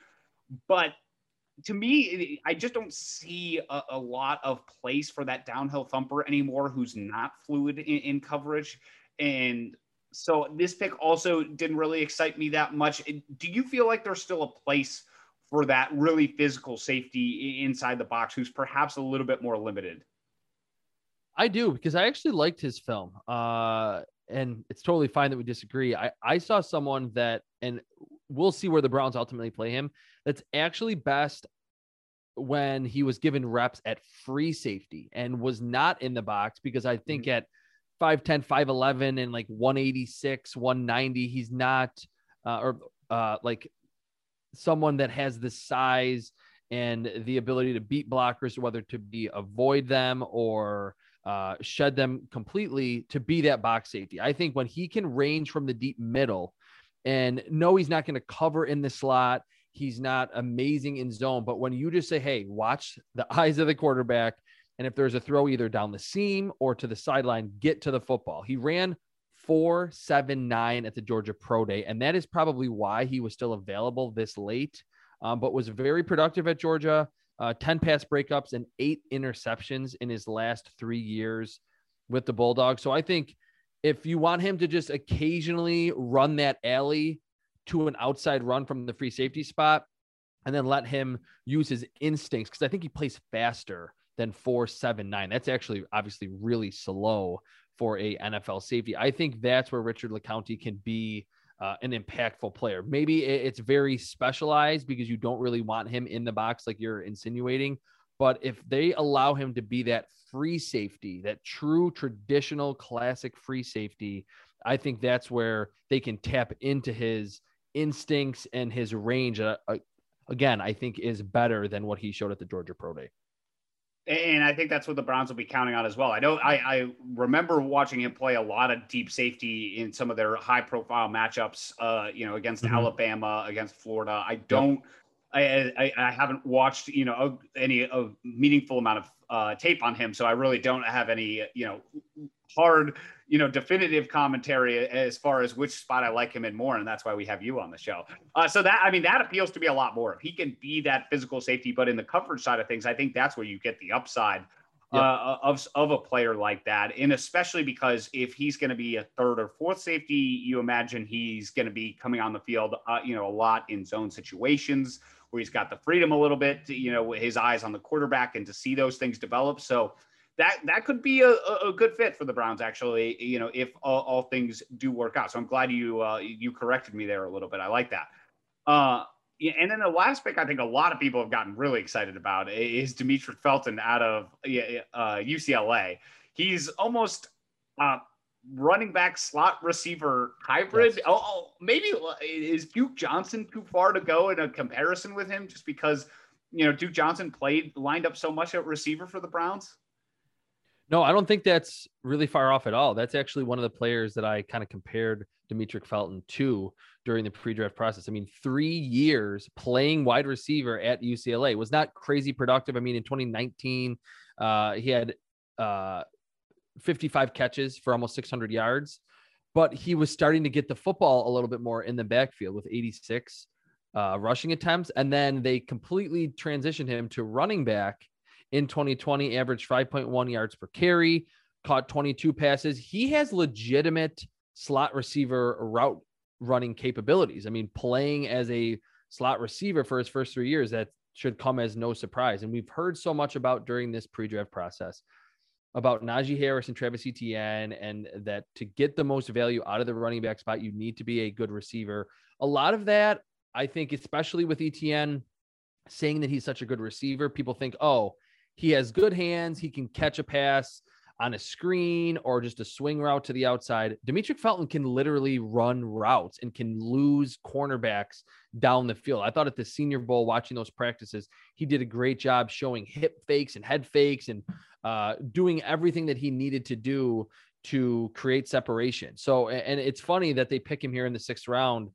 But to me, I just don't see a, a, lot of place for that downhill thumper anymore who's not fluid in, in, coverage. And so this pick also didn't really excite me that much. Do you feel like there's still a place for that really physical safety inside the box who's perhaps a little bit more limited? I do because I actually liked his film. Uh, and it's totally fine that we disagree. I, I saw someone that, and we'll see where the Browns ultimately play him. That's actually best when he was given reps at free safety and was not in the box because I think mm-hmm. at 5'10, 5'11, and like 186, 190, he's not, uh, or uh, like someone that has the size and the ability to beat blockers, whether to be avoid them or uh, shed them completely to be that box safety. I think when he can range from the deep middle and know he's not going to cover in the slot, he's not amazing in zone. But when you just say, hey, watch the eyes of the quarterback, and if there's a throw either down the seam or to the sideline, get to the football. He ran four seven nine at the Georgia Pro Day, and that is probably why he was still available this late. Um, but was very productive at Georgia. Uh, 10 pass breakups and eight interceptions in his last three years with the Bulldogs. So I think if you want him to just occasionally run that alley to an outside run from the free safety spot and then let him use his instincts because I think he plays faster than four seven nine. That's actually obviously really slow for a NFL safety. I think that's where Richard LeCounte can be uh, an impactful player. Maybe it's very specialized because you don't really want him in the box like you're insinuating. But if they allow him to be that free safety, that true traditional classic free safety, I think that's where they can tap into his instincts and his range. Uh, uh, again, I think is better than what he showed at the Georgia Pro Day. And I think that's what the Browns will be counting on as well. I know I, I remember watching him play a lot of deep safety in some of their high profile matchups, uh, you know, against mm-hmm. Alabama, against Florida. I don't, yep. I, I, I haven't watched you know any a meaningful amount of uh, tape on him, so I really don't have any you know hard you know definitive commentary as far as which spot I like him in more, and that's why we have you on the show. Uh, so that I mean that appeals to me a lot more. If he can be that physical safety, but in the coverage side of things, I think that's where you get the upside uh, of of a player like that, and especially because if he's going to be a third or fourth safety, you imagine he's going to be coming on the field, uh, you know, a lot in zone situations where he's got the freedom a little bit, to, you know, his eyes on the quarterback and to see those things develop. So that that could be a, a good fit for the Browns, actually. You know, if all, all things do work out. So I'm glad you uh, you corrected me there a little bit. I like that. Uh, yeah, and then the last pick I think a lot of people have gotten really excited about is Demetric Felton out of uh, UCLA. He's almost uh, running back slot receiver hybrid. Yes. Oh, oh, maybe uh, is Duke Johnson too far to go in a comparison with him just because you know Duke Johnson played lined up so much at receiver for the Browns? No, I don't think that's really far off at all. That's actually one of the players that I kind of compared Demetric Felton to during the pre-draft process. I mean, three years playing wide receiver at UCLA was not crazy productive. I mean, in 2019, uh, he had uh, 55 catches for almost 600 yards, but he was starting to get the football a little bit more in the backfield with 86 uh, rushing attempts, and then they completely transitioned him to running back in 2020, averaged 5.1 yards per carry, caught 22 passes. He has legitimate slot receiver route running capabilities. I mean, playing as a slot receiver for his first three years, that should come as no surprise. And we've heard so much about during this pre draft process about Najee Harris and Travis Etienne, and that to get the most value out of the running back spot, you need to be a good receiver. A lot of that, I think, especially with Etienne saying that he's such a good receiver, people think, oh, he has good hands, he can catch a pass on a screen or just a swing route to the outside. Demetric Felton can literally run routes and can lose cornerbacks down the field. I thought at the Senior Bowl, watching those practices, he did a great job showing hip fakes and head fakes and uh, doing everything that he needed to do to create separation. So, and it's funny that they pick him here in the sixth round.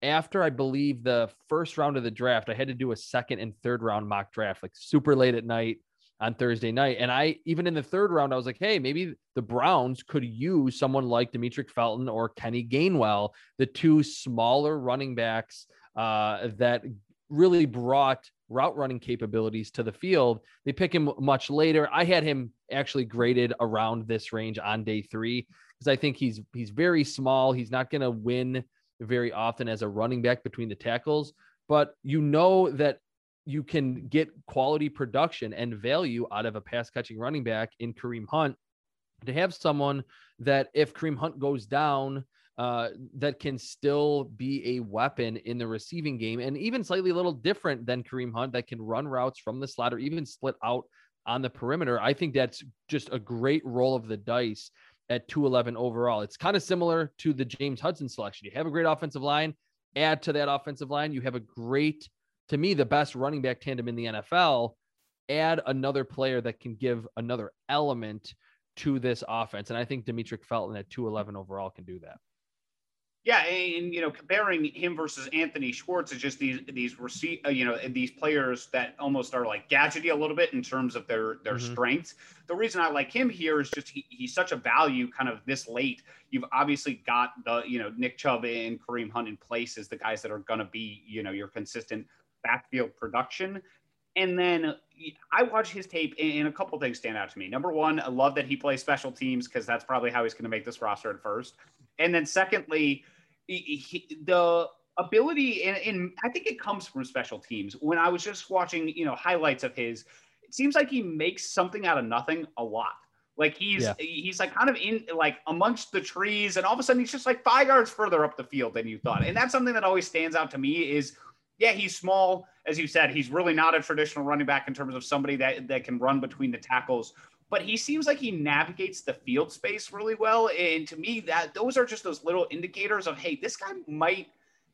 After I believe the first round of the draft, I had to do a second and third round mock draft, like super late at night on Thursday night. And I, even in the third round, I was like, hey, maybe the Browns could use someone like Demetric Felton or Kenny Gainwell, the two smaller running backs uh, that really brought route running capabilities to the field. They pick him much later. I had him actually graded around this range on day three because I think he's he's very small. He's not going to win very often as a running back between the tackles, but you know that you can get quality production and value out of a pass catching running back in Kareem Hunt to have someone that if Kareem Hunt goes down, uh, that can still be a weapon in the receiving game and even slightly a little different than Kareem Hunt that can run routes from the slot or even split out on the perimeter. I think that's just a great roll of the dice at 211 overall. It's kind of similar to the James Hudson selection. You have a great offensive line, add to that offensive line, you have a great to me, the best running back tandem in the NFL, add another player that can give another element to this offense. And I think Demetric Felton at 211 overall can do that. Yeah, and you know, comparing him versus Anthony Schwartz is just these these receive uh, you know these players that almost are like gadgety a little bit in terms of their their mm-hmm. strengths. The reason I like him here is just he, he's such a value kind of this late. You've obviously got the you know Nick Chubb and Kareem Hunt in place as the guys that are going to be you know your consistent backfield production. And then I watch his tape, and a couple things stand out to me. Number one, I love that he plays special teams because that's probably how he's going to make this roster at first. And then secondly, he, the ability, and, and I think it comes from special teams. When I was just watching, you know, highlights of his, it seems like he makes something out of nothing a lot. Like he's yeah. he's like kind of in like amongst the trees, and all of a sudden he's just like five yards further up the field than you thought. And that's something that always stands out to me is yeah, he's small. As you said, he's really not a traditional running back in terms of somebody that, that can run between the tackles, but he seems like he navigates the field space really well. And to me, that those are just those little indicators of, hey, this guy might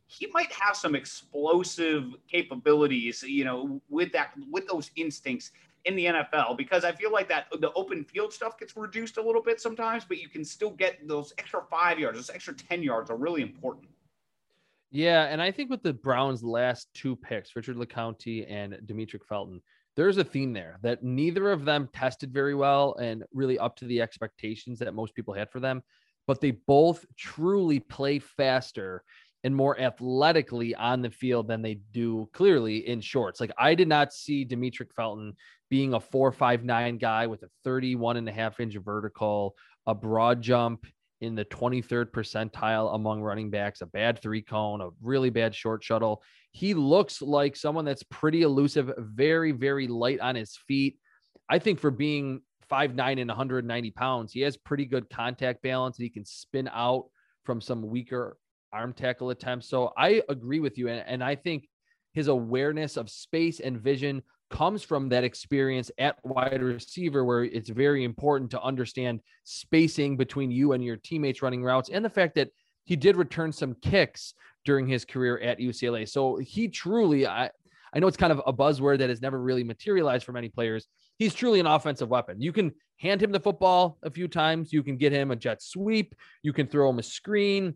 he might have some explosive capabilities, you know, with that with those instincts in the NFL because I feel like that the open field stuff gets reduced a little bit sometimes, but you can still get those extra five yards, those extra 10 yards are really important. Yeah, and I think with the Browns' last two picks, Richard LeCounte and Demetric Felton, there's a theme there that neither of them tested very well and really up to the expectations that most people had for them, but they both truly play faster and more athletically on the field than they do clearly in shorts. Like I did not see Demetric Felton being a four five nine guy with a 31 and a half inch vertical, a broad jump in the 23rd percentile among running backs, a bad three cone, a really bad short shuttle. He looks like someone that's pretty elusive, very, very light on his feet. I think for being 5'9 and 190 pounds, he has pretty good contact balance and he can spin out from some weaker arm tackle attempts. So I agree with you. And, and I think his awareness of space and vision comes from that experience at wide receiver, where it's very important to understand spacing between you and your teammates running routes, and the fact that he did return some kicks during his career at UCLA. So he truly, I, I know it's kind of a buzzword that has never really materialized for many players. He's truly an offensive weapon. You can hand him the football a few times. You can get him a jet sweep. You can throw him a screen.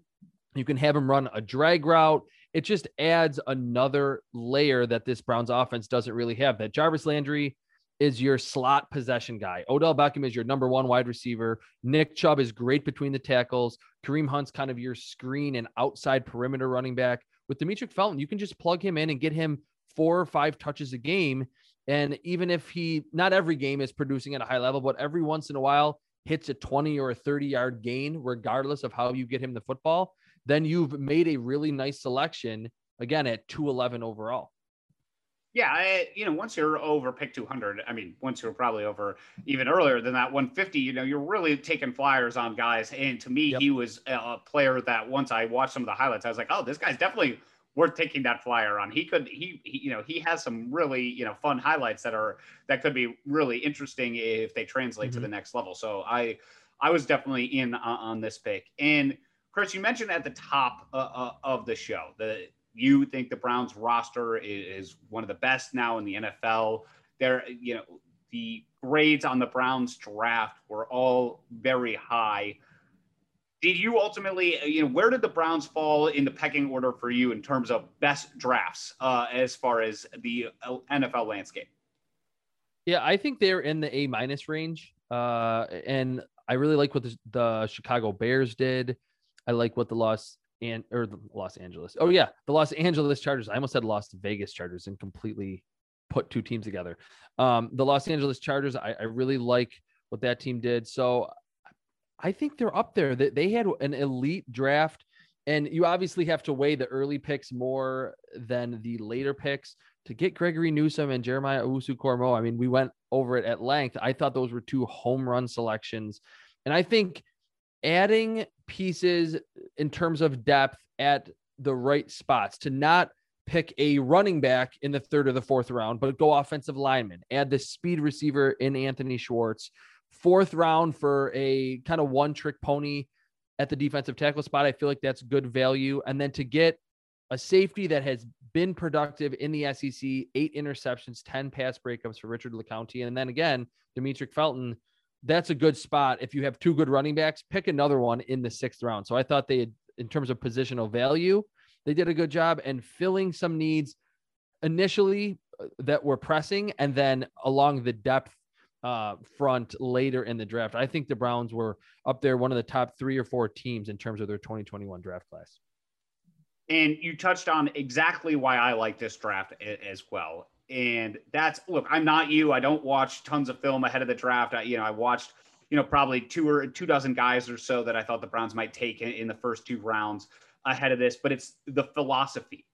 You can have him run a drag route it just adds another layer that this Browns offense doesn't really have. That Jarvis Landry is your slot possession guy. Odell Beckham is your number one wide receiver. Nick Chubb is great between the tackles. Kareem Hunt's kind of your screen and outside perimeter running back. With Demetric Felton, you can just plug him in and get him four or five touches a game. And even if he, not every game is producing at a high level, but every once in a while hits a 20 or a 30 yard gain, regardless of how you get him the football, then you've made a really nice selection again at 211 overall. Yeah, I, you know, once you're over pick 200, I mean, once you're probably over even earlier than that 150, you know, you're really taking flyers on guys. And to me, yep. he was a player that once I watched some of the highlights, I was like, oh, this guy's definitely worth taking that flyer on. He could, he, he, you know, he has some really, you know, fun highlights that are that could be really interesting if they translate mm-hmm. to the next level. So I, I was definitely in on, on this pick. And Chris, you mentioned at the top uh, uh, of the show that you think the Browns roster is, one of the best now in the NFL. There, you know, the grades on the Browns draft were all very high. Did you ultimately, you know, where did the Browns fall in the pecking order for you in terms of best drafts uh, as far as the uh, NFL landscape? Yeah, I think they're in the A minus range, uh, and I really like what the, the Chicago Bears did. I like what the Los and or the Los Angeles. Oh yeah, the Los Angeles Chargers. I almost said Las Vegas Chargers and completely put two teams together. Um, the Los Angeles Chargers. I, I really like what that team did. So I think they're up there. That they had an elite draft, and you obviously have to weigh the early picks more than the later picks to get Gregory Newsome and Jeremiah Owusu-Koramoah. I mean, we went over it at length. I thought those were two home run selections, and I think adding pieces in terms of depth at the right spots to not pick a running back in the third or the fourth round, but go offensive lineman, add the speed receiver in Anthony Schwartz, fourth round for a kind of one trick pony at the defensive tackle spot. I feel like that's good value. And then to get a safety that has been productive in the SEC, eight interceptions, 10 pass breakups for Richard LeCounte. And then again, Demetric Felton, that's a good spot. If you have two good running backs, pick another one in the sixth round. So I thought they had, in terms of positional value, they did a good job and filling some needs initially uh, that were pressing and then along the depth uh, front later in the draft. I think the Browns were up there, one of the top three or four teams in terms of their 2021 draft class. And you touched on exactly why I like this draft as well. And that's look, I'm not you. I don't watch tons of film ahead of the draft. I, you know, I watched, you know, probably two or two dozen guys or so that I thought the Browns might take in, in the first two rounds ahead of this. But it's the philosophy,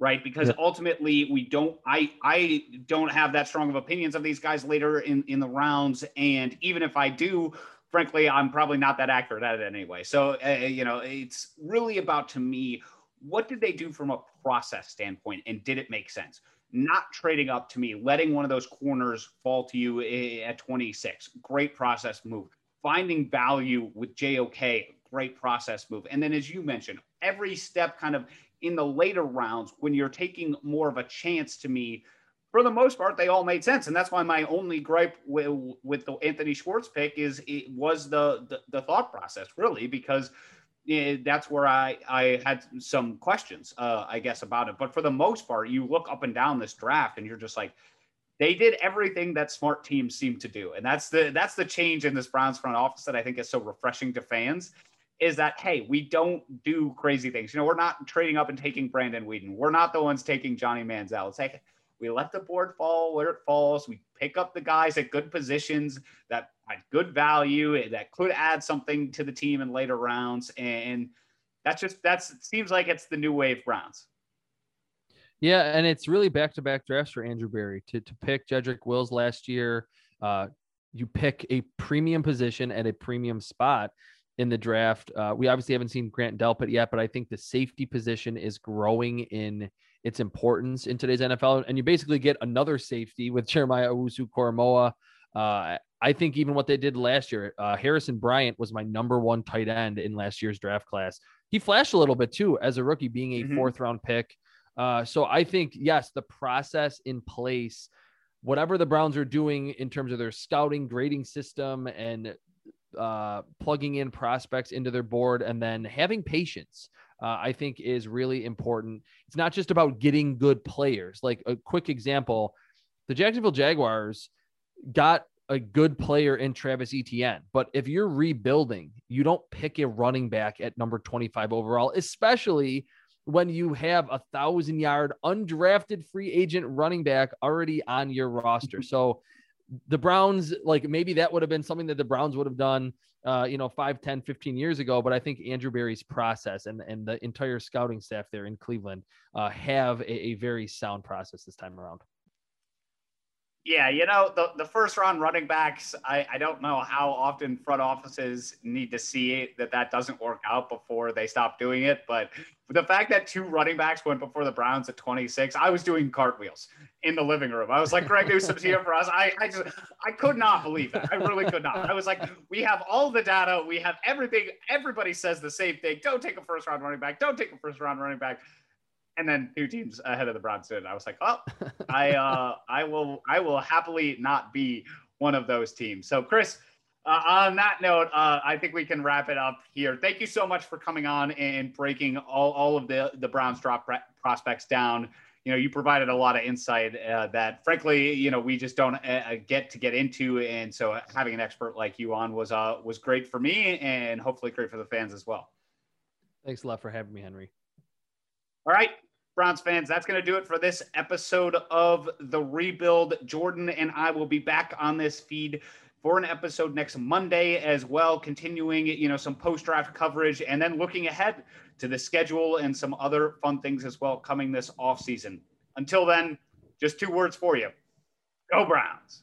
right? Because yeah. ultimately, we don't. I I don't have that strong of opinions of these guys later in in the rounds. And even if I do, frankly, I'm probably not that accurate at it anyway. So uh, you know, it's really about to me. What did they do from a process standpoint, and did it make sense? Not trading up to me, letting one of those corners fall to you eh, eh, at 26. Great process move. Finding value with JOK, great process move. And then, as you mentioned, every step kind of in the later rounds when you're taking more of a chance to me, for the most part, they all made sense. And that's why my only gripe with, with the Anthony Schwartz pick is it was the, the, the thought process, really, because that's where I, I had some questions, uh, I guess, about it. But for the most part, you look up and down this draft and you're just like, they did everything that smart teams seem to do. And that's the that's the change in this Browns front office that I think is so refreshing to fans is that hey, we don't do crazy things. You know, we're not trading up and taking Brandon Weeden. We're not the ones taking Johnny Manziel. It's like we let the board fall where it falls. We pick up the guys at good positions that had good value that could add something to the team in later rounds. And that's just that's it seems like it's the new wave Browns. Yeah, and it's really back to back drafts for Andrew Berry to to pick Jedrick Wills last year. Uh, you pick a premium position at a premium spot in the draft. Uh, we obviously haven't seen Grant Delpit yet, but I think the safety position is growing in its importance in today's NFL. And you basically get another safety with Jeremiah Owusu Koramoah. Uh, I think even what they did last year, uh, Harrison Bryant was my number one tight end in last year's draft class. He flashed a little bit too as a rookie, being a mm-hmm. fourth round pick. Uh, so I think, yes, the process in place, whatever the Browns are doing in terms of their scouting, grading system, and uh, plugging in prospects into their board, and then having patience uh, I think is really important. It's not just about getting good players. Like a quick example, the Jacksonville Jaguars got a good player in Travis Etienne, but if you're rebuilding, you don't pick a running back at number 25 overall, especially when you have a thousand yard undrafted free agent running back already on your roster. So the Browns, like maybe that would have been something that the Browns would have done uh, you know, 5, 10, 15 years ago. But I think Andrew Berry's process and, and the entire scouting staff there in Cleveland uh, have a, a very sound process this time around. Yeah, you know, the, the first round running backs, I, I don't know how often front offices need to see that that doesn't work out before they stop doing it. But the fact that two running backs went before the Browns at 26, I was doing cartwheels in the living room. I was like, Greg Newsome's here for us. I, I just, I could not believe it. I really could not. I was like, we have all the data. We have everything. Everybody says the same thing. Don't take a first round running back. Don't take a first round running back and then two teams ahead of the Browns did. I was like, oh, I uh, I will I will happily not be one of those teams. So Chris, uh, on that note, uh, I think we can wrap it up here. Thank you so much for coming on and breaking all, all of the the Browns drop prospects down. You know, you provided a lot of insight uh, that, frankly, you know, we just don't uh, get to get into, and so having an expert like you on was uh was great for me, and hopefully great for the fans as well. Thanks a lot for having me, Henry. All right, Browns fans, that's going to do it for this episode of The Rebuild. Jordan and I will be back on this feed for an episode next Monday as well, continuing, you know, some post-draft coverage and then looking ahead to the schedule and some other fun things as well coming this off season. Until then, just two words for you. Go Browns.